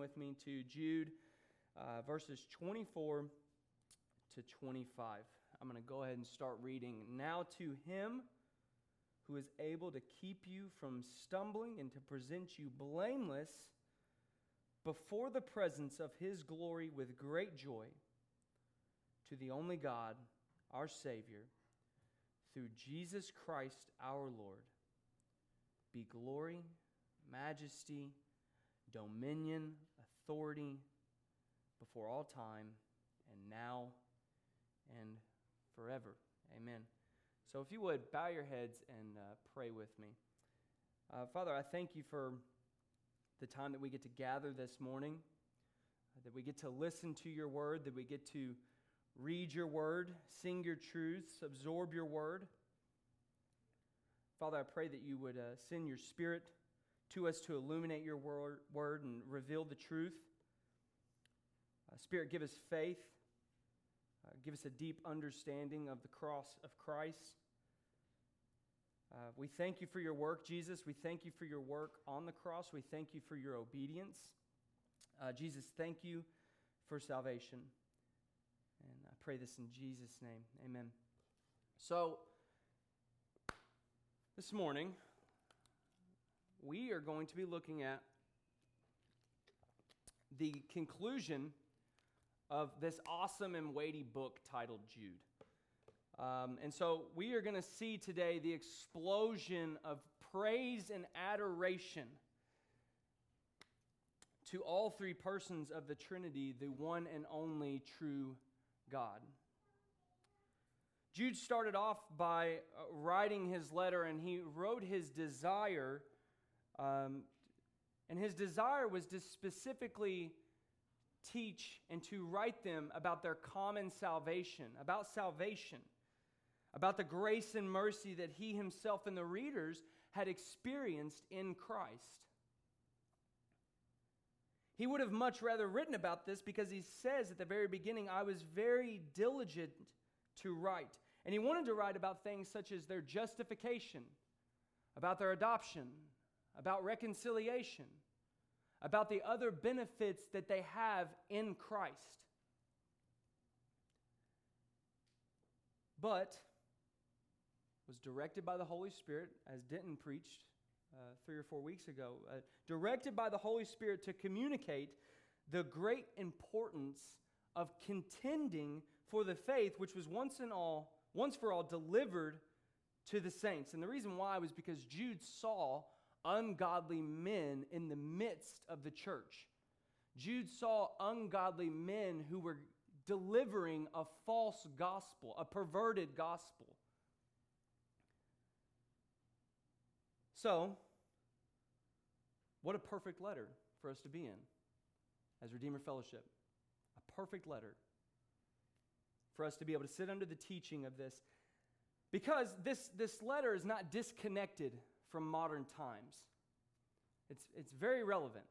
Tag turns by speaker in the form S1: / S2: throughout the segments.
S1: with me to Jude uh, verses 24 to 25. I'm going to go ahead and start reading. Now to him who is able to keep you from stumbling and to present you blameless before the presence of his glory with great joy, to the only God, our Savior, through Jesus Christ our Lord, be glory, majesty, dominion, authority before all time and now and forever. Amen. So, if you would, bow your heads and uh, pray with me. Uh, Father, I thank you for the time that we get to gather this morning, uh, that we get to listen to your word, that we get to read your word, sing your truths, absorb your word. Father, I pray that you would uh, send your spirit to us to illuminate your word, and reveal the truth. Uh, spirit, give us faith. Uh, give us a deep understanding of the cross of Christ. Uh, we thank you for your work, Jesus. We thank you for your work on the cross. We thank you for your obedience. Uh, Jesus, thank you for salvation. And I pray this in Jesus' name. Amen. So, this morning, we are going to be looking at the conclusion of this awesome and weighty book titled Jude. Um, and so we are going to see today the explosion of praise and adoration to all three persons of the Trinity, the one and only true God. Jude started off by uh, writing his letter, and he wrote his desire, um, and his desire was to specifically teach and to write them about their common salvation, about salvation about the grace and mercy that he himself and the readers had experienced in Christ. He would have much rather written about this because he says at the very beginning, I was very diligent to write. And he wanted to write about things such as their justification, about their adoption, about reconciliation, about the other benefits that they have in Christ. But was directed by the Holy Spirit, as Denton preached uh, three or four weeks ago, uh, directed by the Holy Spirit to communicate the great importance of contending for the faith which was once and all, once for all, delivered to the saints. And the reason why was because Jude saw ungodly men in the midst of the church. Jude saw ungodly men who were delivering a false gospel, a perverted gospel. So, what a perfect letter for us to be in as Redeemer Fellowship. A perfect letter for us to be able to sit under the teaching of this. Because this, this letter is not disconnected from modern times, it's, it's very relevant.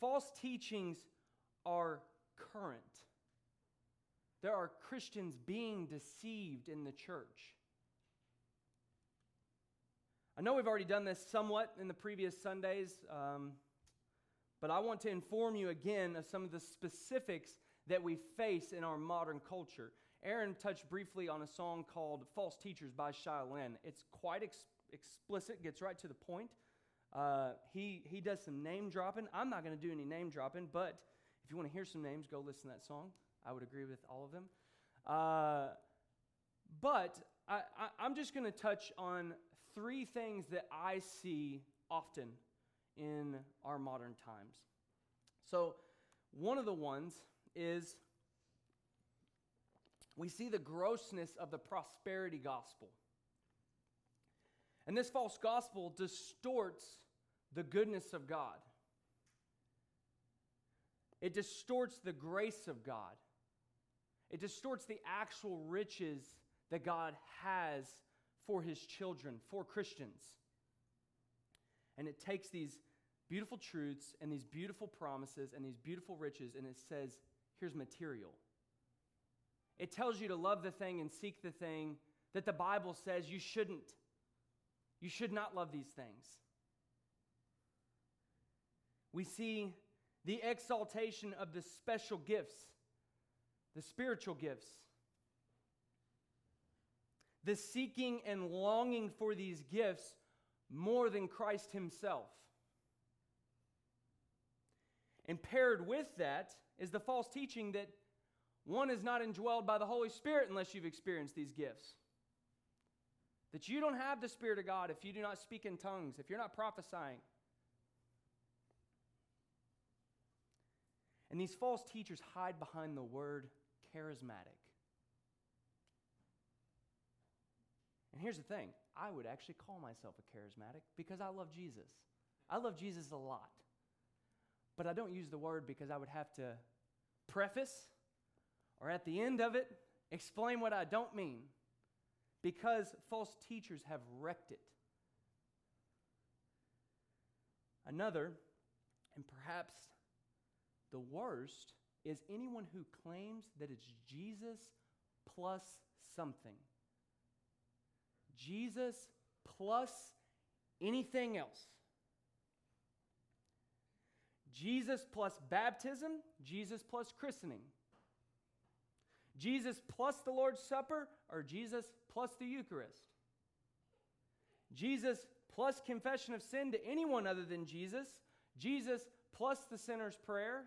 S1: False teachings are current. There are Christians being deceived in the church. I know we've already done this somewhat in the previous Sundays, um, but I want to inform you again of some of the specifics that we face in our modern culture. Aaron touched briefly on a song called False Teachers by Shai Linne. It's quite explicit, gets right to the point. Uh, he, he does some name dropping. I'm not going to do any name dropping, but if you want to hear some names, go listen to that song. I would agree with all of them. Uh, but I, am just going to touch on three things that I see often in our modern times. So, one of the ones is we see the grossness of the prosperity gospel. And this false gospel distorts the goodness of God. It distorts the grace of God. It distorts the actual riches that God has for his children, for Christians. And it takes these beautiful truths and these beautiful promises and these beautiful riches and it says, here's material. It tells you to love the thing and seek the thing that the Bible says you shouldn't. You should not love these things. We see the exaltation of the special gifts, the spiritual gifts, the seeking and longing for these gifts more than Christ Himself. And paired with that is the false teaching that one is not indwelled by the Holy Spirit unless you've experienced these gifts. That you don't have the Spirit of God if you do not speak in tongues, if you're not prophesying. And these false teachers hide behind the word charismatic. And here's the thing I would actually call myself a charismatic because I love Jesus. I love Jesus a lot. But I don't use the word because I would have to preface or at the end of it explain what I don't mean because false teachers have wrecked it. Another, and perhaps the worst, is anyone who claims that it's Jesus plus something. Jesus plus anything else. Jesus plus baptism, Jesus plus christening. Jesus plus the Lord's Supper, or Jesus plus the Eucharist. Jesus plus confession of sin to anyone other than Jesus. Jesus plus the sinner's prayer.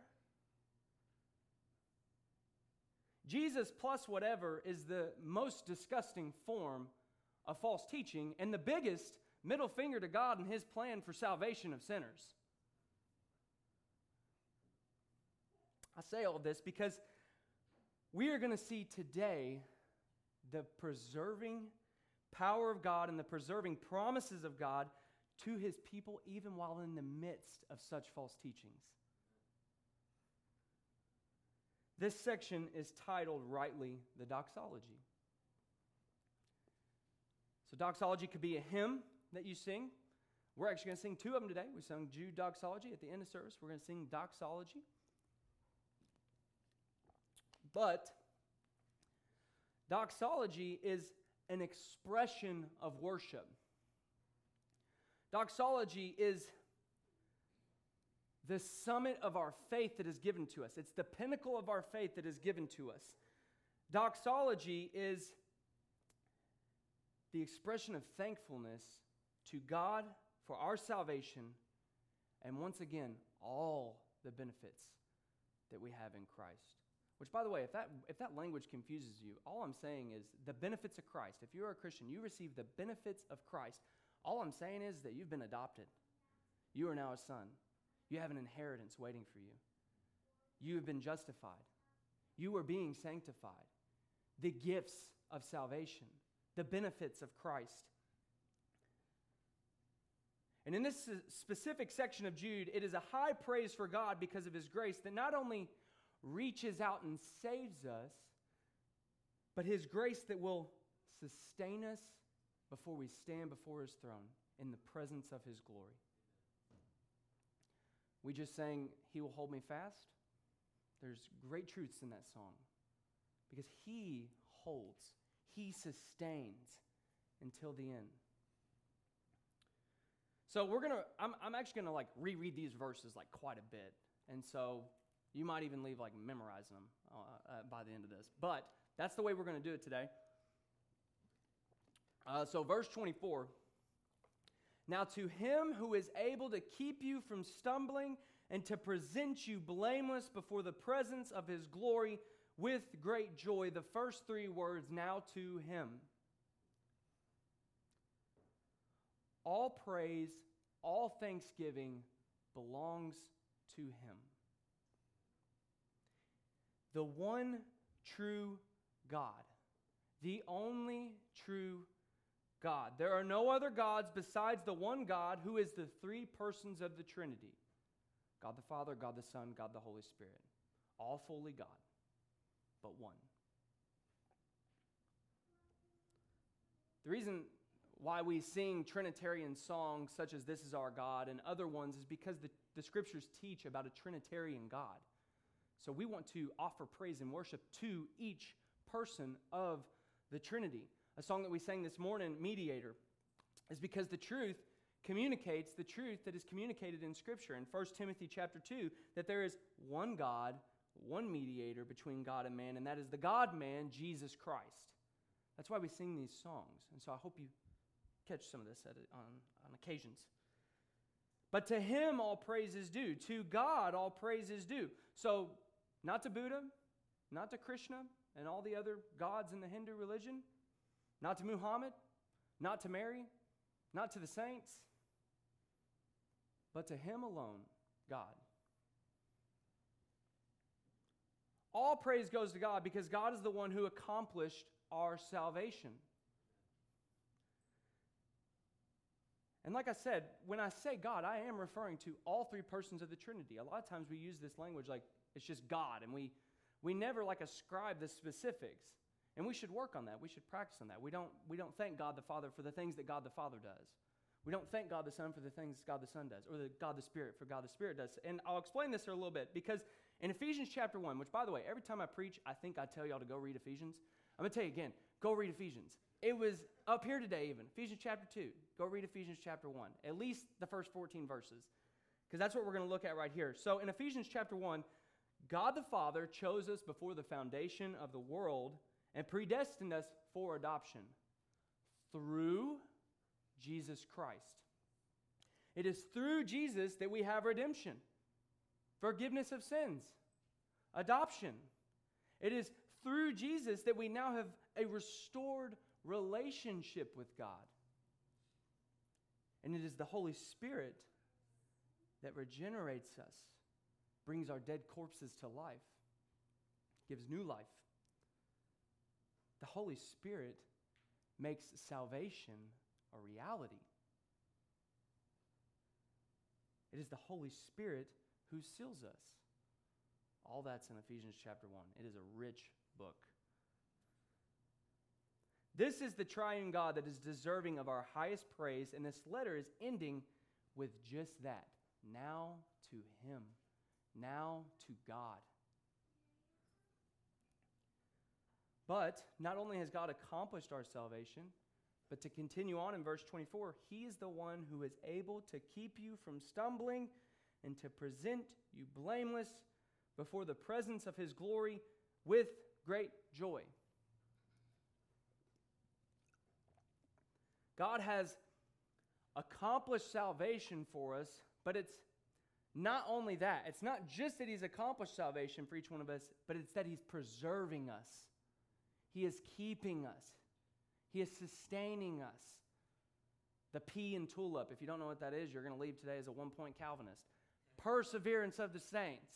S1: Jesus plus whatever is the most disgusting form of false teaching and the biggest middle finger to God and his plan for salvation of sinners. I say all this because we are going to see today the preserving power of God and the preserving promises of God to his people, even while in the midst of such false teachings. This section is titled rightly the doxology. So, doxology could be a hymn that you sing. We're actually going to sing two of them today. We sung Jude doxology at the end of service. We're going to sing doxology. But doxology is an expression of worship. Doxology is the summit of our faith that is given to us. It's the pinnacle of our faith that is given to us. Doxology is the expression of thankfulness to God for our salvation and once again, all the benefits that we have in Christ. Which, by the way, if that, if that language confuses you, all I'm saying is the benefits of Christ. If you're a Christian, you receive the benefits of Christ. All I'm saying is that you've been adopted. You are now a son. You have an inheritance waiting for you. You have been justified. You are being sanctified. The gifts of salvation, the benefits of Christ. And in this specific section of Jude, it is a high praise for God because of his grace that not only reaches out and saves us, but His grace that will sustain us before we stand before His throne in the presence of His glory. We just sang, He will hold me fast. There's great truths in that song because He holds, He sustains until the end. So we're gonna, I'm, I'm actually gonna like reread these verses like quite a bit. And so you might even leave like memorizing them uh, uh, by the end of this. But that's the way we're going to do it today. Uh, so, verse 24. Now, to him who is able to keep you from stumbling and to present you blameless before the presence of his glory with great joy. The first three words, now to him. All praise, all thanksgiving belongs to him the one true God, the only true God. There are no other gods besides the one God who is the three persons of the Trinity God the Father, God the Son, God the Holy Spirit. All fully God, but one. The reason why we sing Trinitarian songs such as This Is Our God and other ones is because the, the scriptures teach about a Trinitarian God. So we want to offer praise and worship to each person of the Trinity. A song that we sang this morning, Mediator, is because the truth communicates the truth that is communicated in Scripture. In 1 Timothy chapter 2, that there is one God, one mediator between God and man, and that is the God man, Jesus Christ. That's why we sing these songs. And so I hope you catch some of this at, on, on occasions. But to him all praise is due. To God all praise is due. So, not to Buddha, not to Krishna and all the other gods in the Hindu religion, not to Muhammad, not to Mary, not to the saints, but to him alone, God. All praise goes to God because God is the one who accomplished our salvation. And like I said, when I say God, I am referring to all three persons of the Trinity. A lot of times we use this language like it's just God, and we, we never like ascribe the specifics. And we should work on that. We should practice on that. We don't, we don't thank God the Father for the things that God the Father does. We don't thank God the Son for the things God the Son does, or the God the Spirit for God the Spirit does. And I'll explain this here a little bit because in Ephesians chapter 1, which by the way, every time I preach, I think I tell y'all to go read Ephesians. I'm going to tell you again go read Ephesians. It was up here today, even. Ephesians chapter 2. Go read Ephesians chapter 1. At least the first 14 verses. Because that's what we're going to look at right here. So in Ephesians chapter 1, God the Father chose us before the foundation of the world and predestined us for adoption through Jesus Christ. It is through Jesus that we have redemption, forgiveness of sins, adoption. It is through Jesus that we now have a restored relationship with God. And it is the Holy Spirit that regenerates us, brings our dead corpses to life, gives new life. The Holy Spirit makes salvation a reality. It is the Holy Spirit who seals us. All that's in Ephesians chapter 1. It is a rich book. This is the triune God that is deserving of our highest praise, and this letter is ending with just that. Now to Him, now to God. But not only has God accomplished our salvation, but to continue on in verse 24, He is the one who is able to keep you from stumbling and to present you blameless before the presence of His glory with great joy. God has accomplished salvation for us, but it's not only that. It's not just that He's accomplished salvation for each one of us, but it's that He's preserving us. He is keeping us, He is sustaining us. The P in tulip, if you don't know what that is, you're going to leave today as a one point Calvinist. Perseverance of the saints.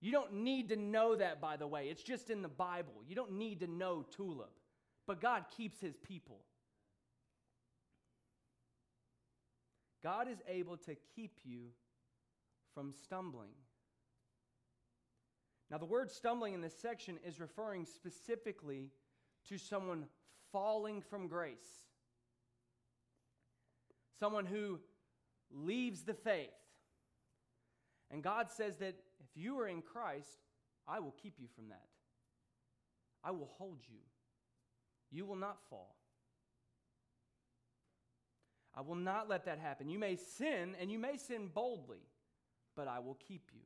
S1: You don't need to know that, by the way. It's just in the Bible. You don't need to know tulip. But God keeps his people. God is able to keep you from stumbling. Now, the word stumbling in this section is referring specifically to someone falling from grace, someone who leaves the faith. And God says that if you are in Christ, I will keep you from that. I will hold you. You will not fall. I will not let that happen. You may sin, and you may sin boldly, but I will keep you.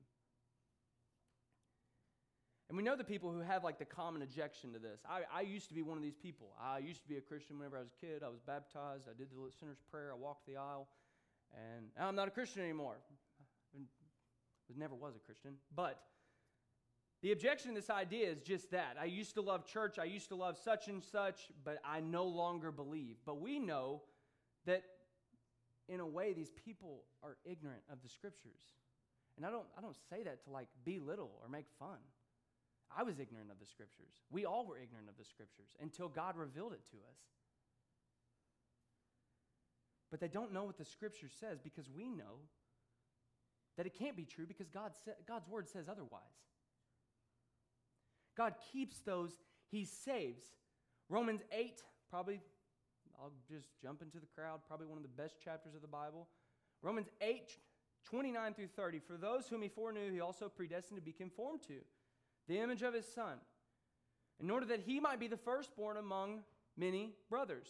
S1: And we know the people who have like the common objection to this. I, I used to be one of these people. I used to be a Christian whenever I was a kid. I was baptized. I did the sinner's prayer. I walked the aisle. And I'm not a Christian anymore. I never was a Christian. But the objection to this idea is just that. I used to love church. I used to love such and such, but I no longer believe. But we know that in a way, these people are ignorant of the scriptures. And I don't, I don't say that to like belittle or make fun. I was ignorant of the scriptures. We all were ignorant of the scriptures until God revealed it to us. But they don't know what the scripture says because we know that it can't be true because God sa- God's word says otherwise. God keeps those he saves. Romans 8, probably I'll just jump into the crowd, probably one of the best chapters of the Bible. Romans 8, 29 through 30. For those whom he foreknew, he also predestined to be conformed to the image of his Son, in order that he might be the firstborn among many brothers.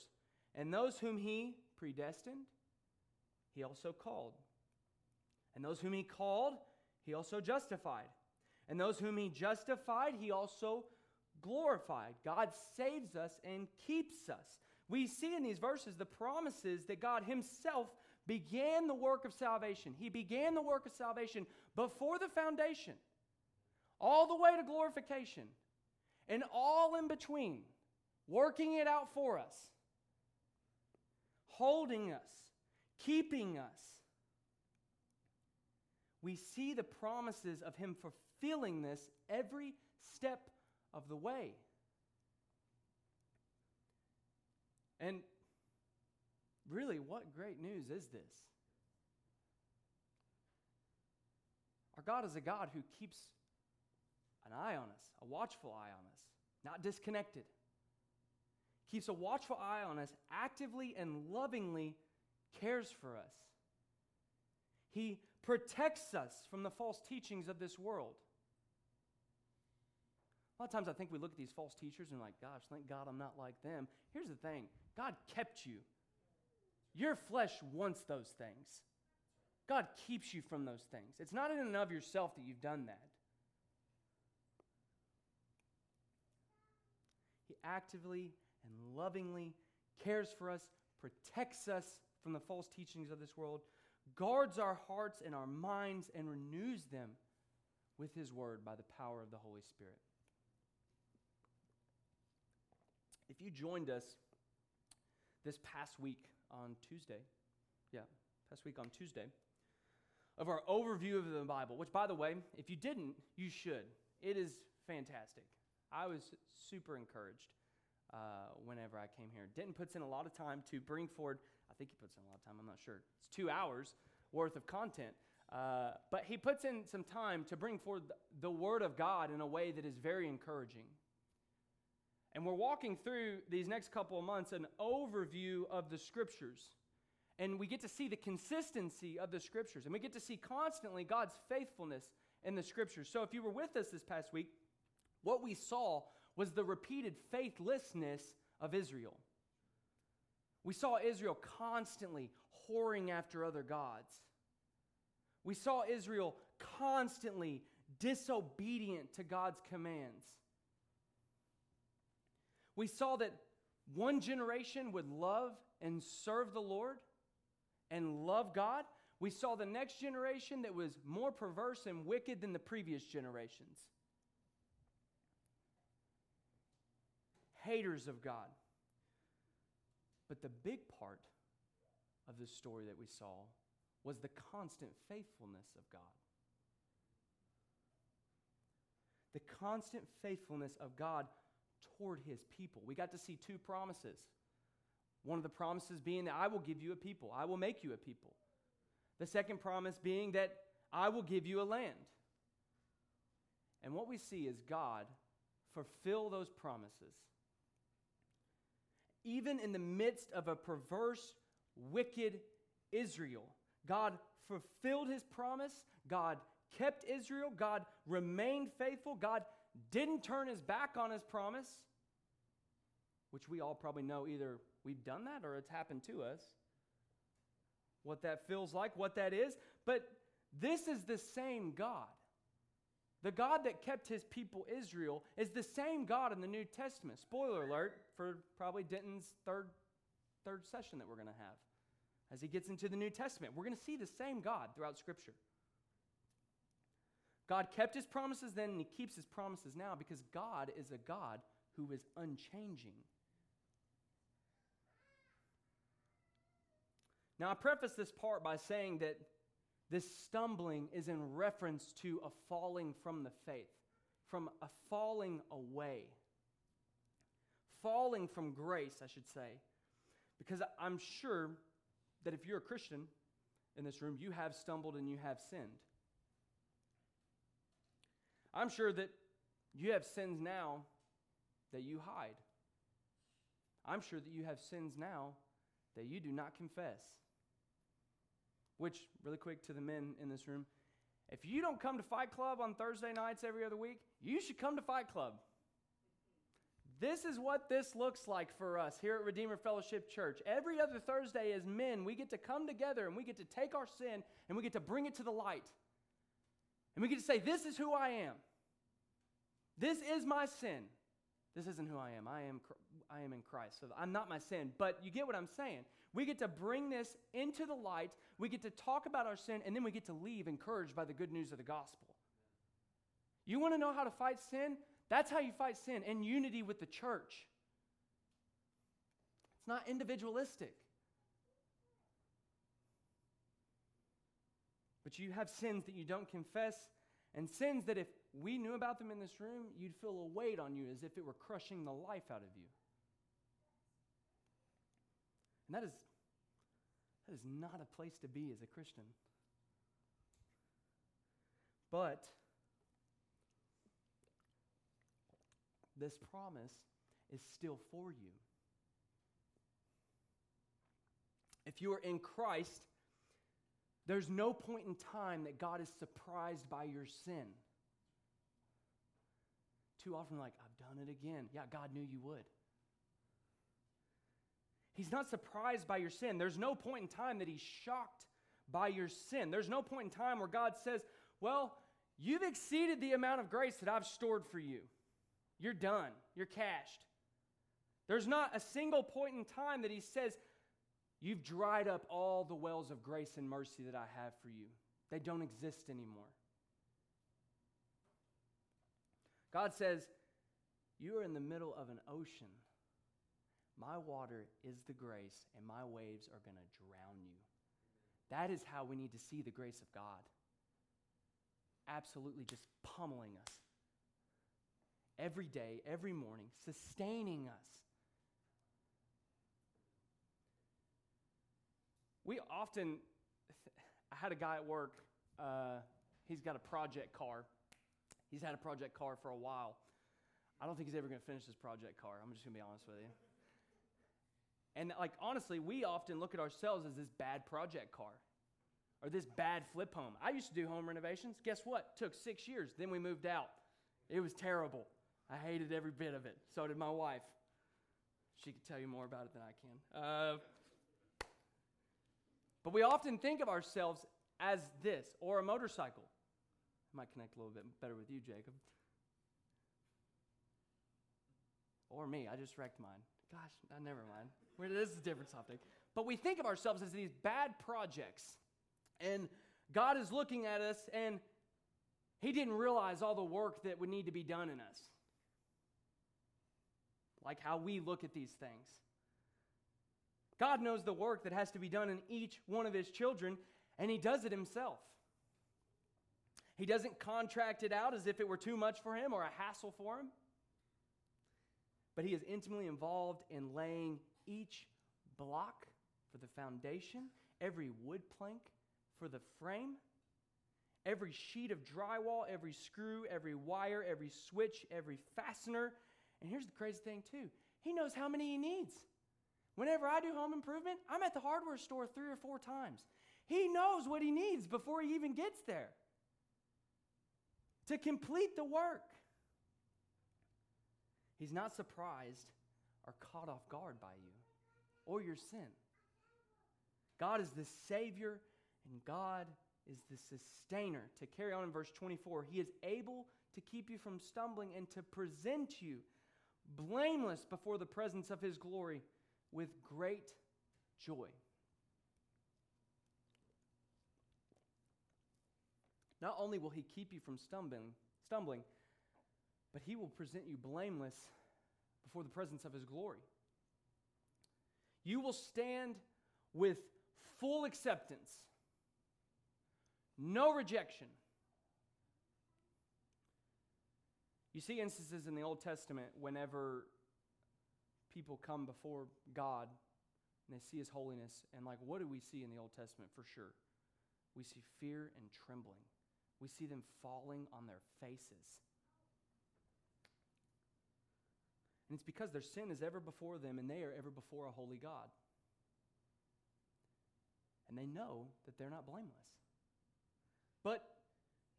S1: And those whom he predestined, he also called. And those whom he called, he also justified. And those whom he justified, he also glorified. God saves us and keeps us. We see in these verses the promises that God himself began the work of salvation. He began the work of salvation before the foundation, all the way to glorification, and all in between, working it out for us, holding us, keeping us. We see the promises of Him fulfilling this every step of the way. And really, what great news is this? Our God is a God who keeps an eye on us, a watchful eye on us, not disconnected. Keeps a watchful eye on us, actively and lovingly cares for us. He protects us from the false teachings of this world. A lot of times I think we look at these false teachers and, like, gosh, thank God I'm not like them. Here's the thing God kept you. Your flesh wants those things. God keeps you from those things. It's not in and of yourself that you've done that. He actively and lovingly cares for us, protects us from the false teachings of this world, guards our hearts and our minds, and renews them with His Word by the power of the Holy Spirit. If you joined us this past week on Tuesday, yeah, past week on Tuesday, of our overview of the Bible, which, by the way, if you didn't, you should. It is fantastic. I was super encouraged uh, whenever I came here. Denton puts in a lot of time to bring forward, I think he puts in a lot of time, I'm not sure. It's two hours worth of content. Uh, but he puts in some time to bring forward the, the Word of God in a way that is very encouraging. And we're walking through these next couple of months an overview of the Scriptures. And we get to see the consistency of the Scriptures. And we get to see constantly God's faithfulness in the Scriptures. So if you were with us this past week, what we saw was the repeated faithlessness of Israel. We saw Israel constantly whoring after other gods. We saw Israel constantly disobedient to God's commands. We saw that one generation would love and serve the Lord and love God. We saw the next generation that was more perverse and wicked than the previous generations. haters of God. But the big part of the story that we saw was the constant faithfulness of God. The constant faithfulness of God toward his people. We got to see two promises. One of the promises being that I will give you a people, I will make you a people. The second promise being that I will give you a land. And what we see is God fulfill those promises even in the midst of a perverse, wicked Israel. God fulfilled his promise. God kept Israel. God remained faithful. God didn't turn his back on his promise, which we all probably know either we've done that or it's happened to us. What that feels like, what that is. But this is the same God the God that kept his people Israel is the same God in the New Testament. Spoiler alert for probably Denton's third, third session that we're going to have. As he gets into the New Testament, we're going to see the same God throughout Scripture. God kept his promises then, and he keeps his promises now because God is a God who is unchanging. Now, I preface this part by saying that this stumbling is in reference to a falling from the faith, from a falling away. Falling from grace, I should say. Because I'm sure that if you're a Christian in this room, you have stumbled and you have sinned. I'm sure that you have sins now that you hide. I'm sure that you have sins now that you do not confess. Which, really quick to the men in this room, if you don't come to Fight Club on Thursday nights every other week, you should come to Fight Club. This is what this looks like for us here at Redeemer Fellowship Church. Every other Thursday, as men, we get to come together and we get to take our sin and we get to bring it to the light. And we get to say, This is who I am. This is my sin. This isn't who I am. I am, I am in Christ. So I'm not my sin. But you get what I'm saying. We get to bring this into the light. We get to talk about our sin, and then we get to leave encouraged by the good news of the gospel. You want to know how to fight sin? That's how you fight sin in unity with the church. It's not individualistic. But you have sins that you don't confess, and sins that if we knew about them in this room, you'd feel a weight on you as if it were crushing the life out of you. And that is, that is not a place to be as a Christian. But this promise is still for you. If you are in Christ, there's no point in time that God is surprised by your sin. Too often, like, I've done it again. Yeah, God knew you would. He's not surprised by your sin. There's no point in time that He's shocked by your sin. There's no point in time where God says, Well, you've exceeded the amount of grace that I've stored for you. You're done. You're cashed. There's not a single point in time that He says, You've dried up all the wells of grace and mercy that I have for you. They don't exist anymore. God says, You are in the middle of an ocean. My water is the grace, and my waves are going to drown you. That is how we need to see the grace of God. Absolutely just pummeling us every day, every morning, sustaining us. We often, I had a guy at work, uh, he's got a project car He's had a project car for a while. I don't think he's ever going to finish this project car. I'm just going to be honest with you. And like honestly, we often look at ourselves as this bad project car or this bad flip home. I used to do home renovations. Guess what? Took 6 years. Then we moved out. It was terrible. I hated every bit of it. So did my wife. She could tell you more about it than I can. Uh, but we often think of ourselves as this or a motorcycle. Might connect a little bit better with you, Jacob. Or me. I just wrecked mine. Gosh, uh, never mind. This is a different topic. But we think of ourselves as these bad projects. And God is looking at us, and He didn't realize all the work that would need to be done in us. Like how we look at these things. God knows the work that has to be done in each one of His children, and He does it Himself. He doesn't contract it out as if it were too much for him or a hassle for him. But he is intimately involved in laying each block for the foundation, every wood plank for the frame, every sheet of drywall, every screw, every wire, every switch, every fastener. And here's the crazy thing, too he knows how many he needs. Whenever I do home improvement, I'm at the hardware store three or four times. He knows what he needs before he even gets there to complete the work. He's not surprised or caught off guard by you or your sin. God is the Savior and God is the sustainer. To carry on in verse 24, He is able to keep you from stumbling and to present you blameless before the presence of His glory with great joy. Not only will he keep you from stumbling, stumbling, but he will present you blameless before the presence of his glory. You will stand with full acceptance, no rejection. You see instances in the Old Testament whenever people come before God and they see his holiness, and like, what do we see in the Old Testament for sure? We see fear and trembling we see them falling on their faces. And it's because their sin is ever before them and they are ever before a holy God. And they know that they're not blameless. But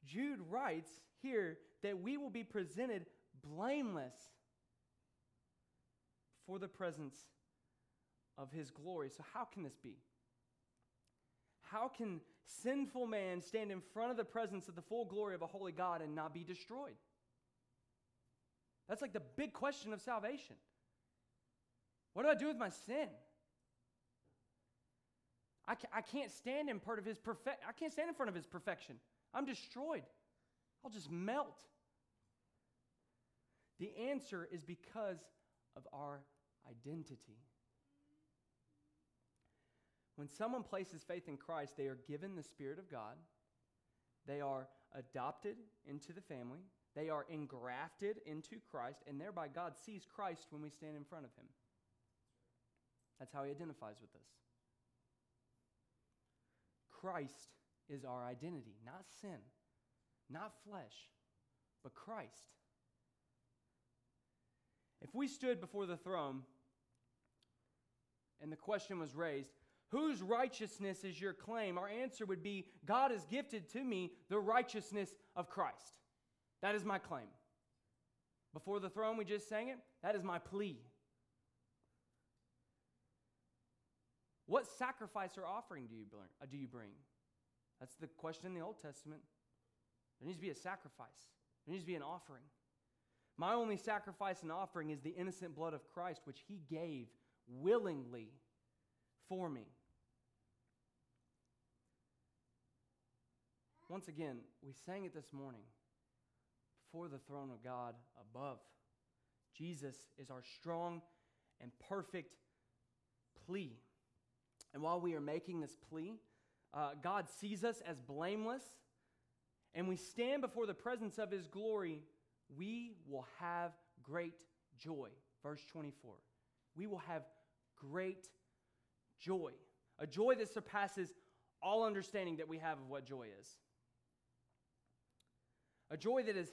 S1: Jude writes here that we will be presented blameless for the presence of his glory. So, how can this be? How can sinful man stand in front of the presence of the full glory of a holy God and not be destroyed? That's like the big question of salvation. What do I do with my sin? I, I can't stand in part of his perfect. I can't stand in front of his perfection. I'm destroyed. I'll just melt. The answer is because of our identity. When someone places faith in Christ, they are given the Spirit of God. They are adopted into the family. They are engrafted into Christ, and thereby God sees Christ when we stand in front of Him. That's how He identifies with us. Christ is our identity, not sin, not flesh, but Christ. If we stood before the throne and the question was raised, Whose righteousness is your claim? Our answer would be God has gifted to me the righteousness of Christ. That is my claim. Before the throne, we just sang it. That is my plea. What sacrifice or offering do you bring? Uh, do you bring? That's the question in the Old Testament. There needs to be a sacrifice, there needs to be an offering. My only sacrifice and offering is the innocent blood of Christ, which he gave willingly for me. Once again, we sang it this morning before the throne of God above. Jesus is our strong and perfect plea. And while we are making this plea, uh, God sees us as blameless, and we stand before the presence of His glory, we will have great joy. Verse 24. We will have great joy, a joy that surpasses all understanding that we have of what joy is a joy that is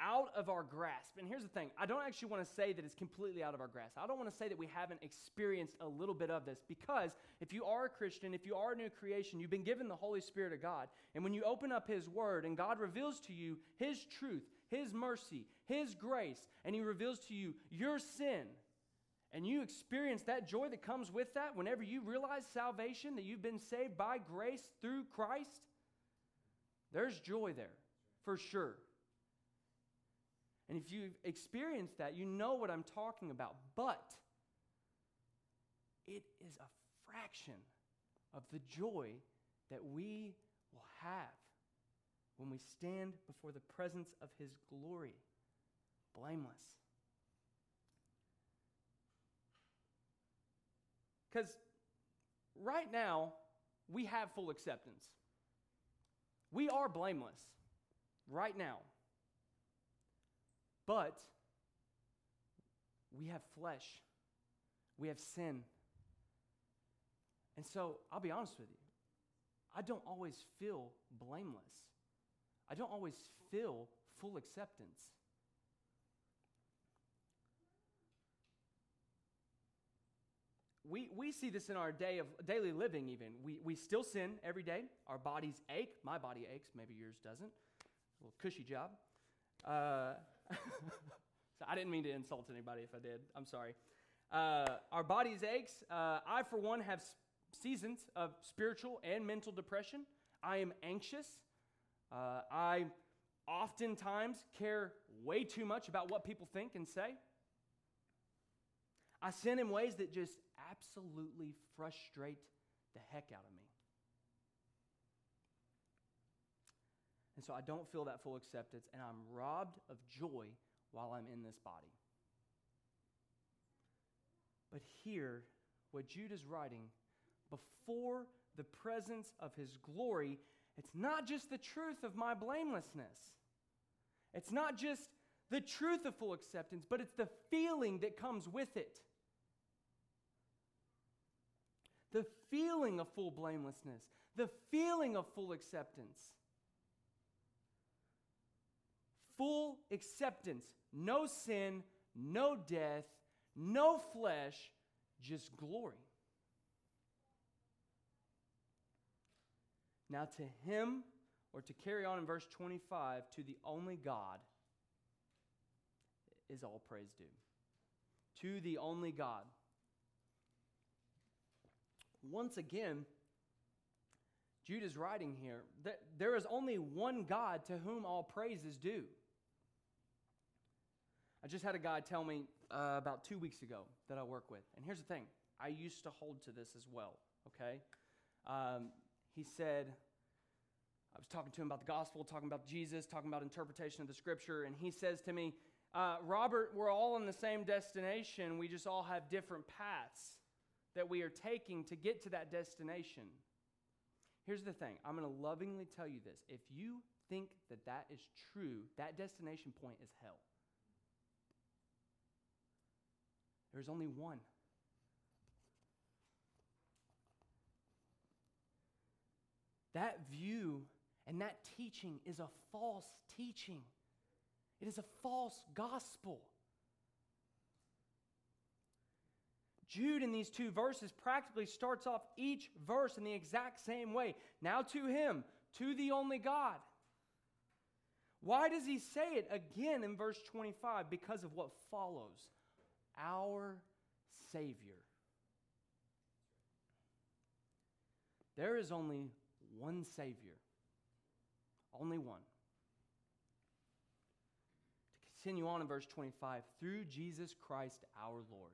S1: out of our grasp. And here's the thing I don't actually want to say that it's completely out of our grasp. I don't want to say that we haven't experienced a little bit of this because if you are a Christian, if you are a new creation, you've been given the Holy Spirit of God. And when you open up His Word and God reveals to you His truth, His mercy, His grace, and He reveals to you your sin, and you experience that joy that comes with that whenever you realize salvation, that you've been saved by grace through Christ, there's joy there for sure. And if you've experienced that, you know what I'm talking about. But it is a fraction of the joy that we will have when we stand before the presence of His glory, blameless. Because right now, we have full acceptance. We are blameless right now. But we have flesh, we have sin. And so I'll be honest with you, I don't always feel blameless, I don't always feel full acceptance. We, we see this in our day of daily living even. We, we still sin every day. Our bodies ache. My body aches. Maybe yours doesn't a little cushy job uh, so I didn't mean to insult anybody if I did. I'm sorry. Uh, our bodies aches. Uh, I, for one, have seasons of spiritual and mental depression. I am anxious. Uh, I oftentimes care way too much about what people think and say. I sin in ways that just absolutely frustrate the heck out of me. And so I don't feel that full acceptance, and I'm robbed of joy while I'm in this body. But here, what Jude is writing, before the presence of his glory, it's not just the truth of my blamelessness. It's not just the truth of full acceptance, but it's the feeling that comes with it. The feeling of full blamelessness, the feeling of full acceptance full acceptance. No sin, no death, no flesh, just glory. Now, to him, or to carry on in verse 25, to the only God is all praise due. to the only God. Once again, Jude is writing here that there is only one God to whom all praise is due. I just had a guy tell me uh, about two weeks ago that I work with. And here's the thing I used to hold to this as well, okay? Um, he said, I was talking to him about the gospel, talking about Jesus, talking about interpretation of the scripture, and he says to me, uh, Robert, we're all in the same destination. We just all have different paths that we are taking to get to that destination. Here's the thing I'm going to lovingly tell you this. If you think that that is true, that destination point is hell. There's only one. That view and that teaching is a false teaching. It is a false gospel. Jude, in these two verses, practically starts off each verse in the exact same way. Now to him, to the only God. Why does he say it again in verse 25? Because of what follows our Savior. There is only one Savior, only one. To continue on in verse 25, through Jesus Christ our Lord.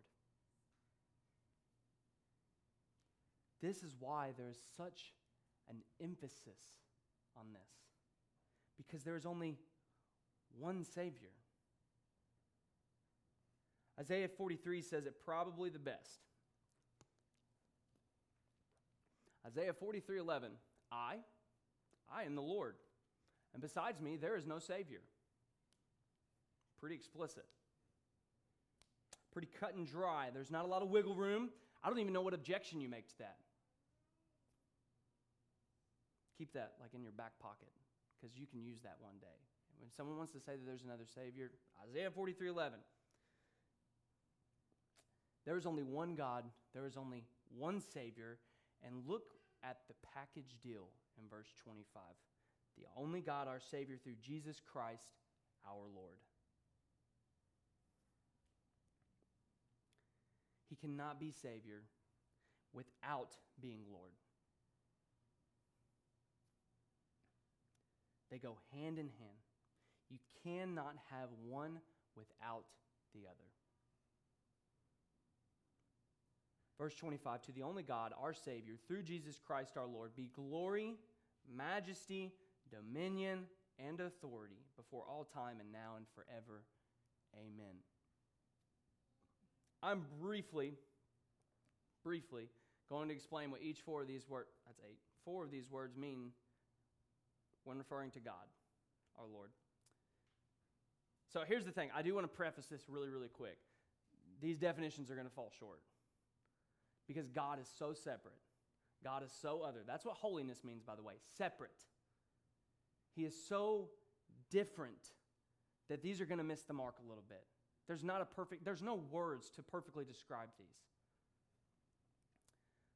S1: This is why there is such an emphasis on this. Because there is only one Savior. Isaiah 43 says it probably the best. Isaiah 43 11. I, I am the Lord, and besides me, there is no Savior. Pretty explicit. Pretty cut and dry. There's not a lot of wiggle room. I don't even know what objection you make to that. Keep that like in your back pocket because you can use that one day. When someone wants to say that there's another Savior, Isaiah 43 11. There is only one God, there is only one Savior, and look at the package deal in verse 25. The only God, our Savior, through Jesus Christ, our Lord. He cannot be Savior without being Lord. They go hand in hand. You cannot have one without the other. Verse 25 To the only God, our Savior, through Jesus Christ our Lord, be glory, majesty, dominion, and authority before all time and now and forever. Amen. I'm briefly, briefly going to explain what each four of these words, that's eight, four of these words mean when referring to God, our Lord. So here's the thing I do want to preface this really, really quick. These definitions are going to fall short because God is so separate. God is so other. That's what holiness means, by the way separate. He is so different that these are going to miss the mark a little bit. There's not a perfect, there's no words to perfectly describe these.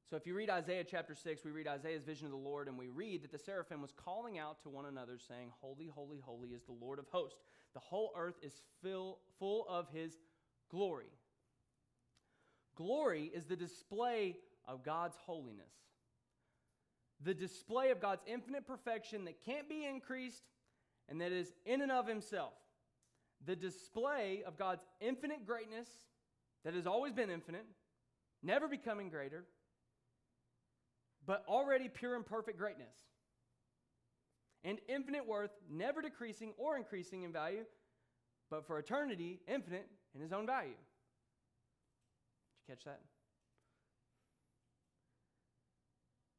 S1: So if you read Isaiah chapter 6, we read Isaiah's vision of the Lord, and we read that the seraphim was calling out to one another, saying, Holy, holy, holy is the Lord of hosts. The whole earth is fill, full of his glory. Glory is the display of God's holiness, the display of God's infinite perfection that can't be increased and that is in and of himself, the display of God's infinite greatness that has always been infinite, never becoming greater but already pure and perfect greatness. And infinite worth, never decreasing or increasing in value, but for eternity, infinite in his own value. You catch that?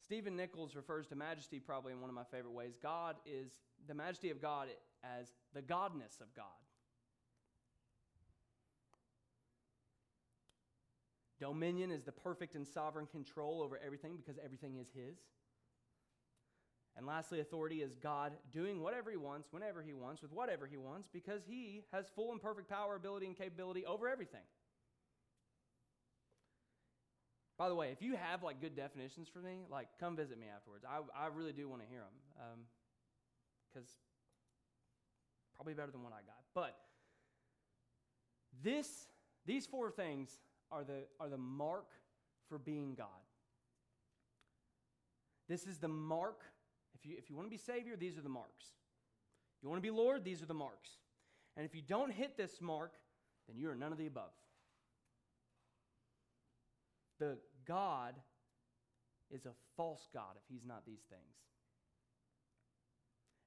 S1: Stephen Nichols refers to majesty probably in one of my favorite ways. God is the majesty of God as the godness of God. Dominion is the perfect and sovereign control over everything because everything is His. And lastly, authority is God doing whatever He wants, whenever He wants, with whatever He wants, because He has full and perfect power, ability, and capability over everything. By the way, if you have like good definitions for me, like come visit me afterwards. I, I really do want to hear them because um, probably better than what I got. But this These four things are the, are the mark for being God. This is the mark. If you, if you want to be Savior, these are the marks. You want to be Lord, these are the marks. And if you don't hit this mark, then you are none of the above. The God is a false God if he's not these things,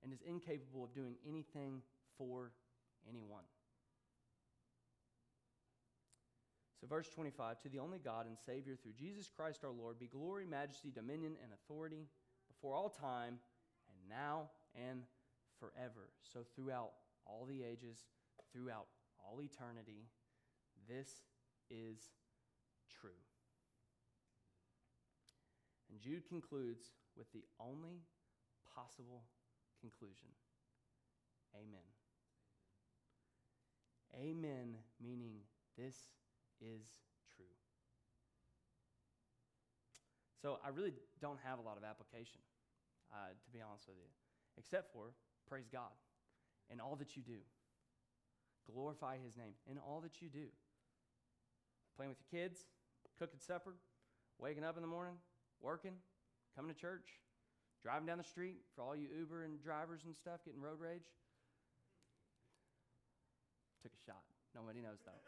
S1: and is incapable of doing anything for anyone. So, verse 25 To the only God and Savior through Jesus Christ our Lord be glory, majesty, dominion, and authority before all time, and now and forever. So, throughout all the ages, throughout all eternity, this is true. And Jude concludes with the only possible conclusion Amen. Amen, meaning this is true. So I really don't have a lot of application, uh, to be honest with you, except for praise God in all that you do. Glorify his name in all that you do. Playing with your kids, cooking supper, waking up in the morning, working, coming to church, driving down the street for all you Uber and drivers and stuff getting road rage. Took a shot. Nobody knows though.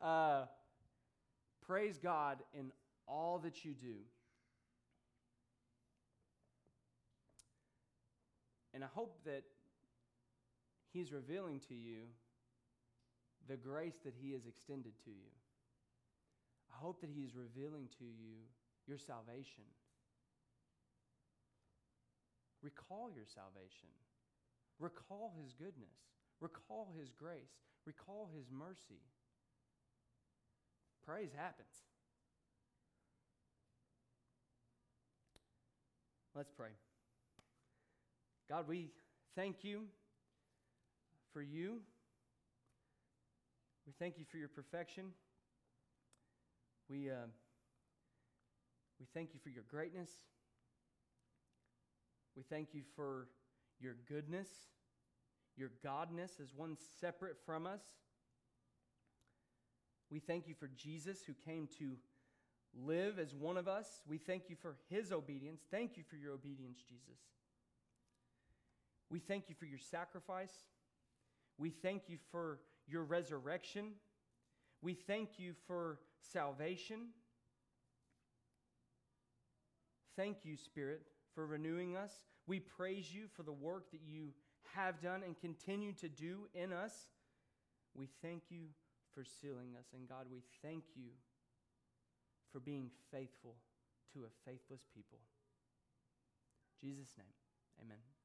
S1: Uh, praise God in all that you do. And I hope that He's revealing to you the grace that He has extended to you. I hope that He is revealing to you your salvation. Recall your salvation. Recall His goodness. Recall His grace. Recall His mercy. Praise happens. Let's pray. God, we thank you for you. We thank you for your perfection. We, uh, we thank you for your greatness. We thank you for your goodness, your godness as one separate from us. We thank you for Jesus who came to live as one of us. We thank you for his obedience. Thank you for your obedience, Jesus. We thank you for your sacrifice. We thank you for your resurrection. We thank you for salvation. Thank you, Spirit, for renewing us. We praise you for the work that you have done and continue to do in us. We thank you for sealing us. And God, we thank you for being faithful to a faithless people. In Jesus' name, amen.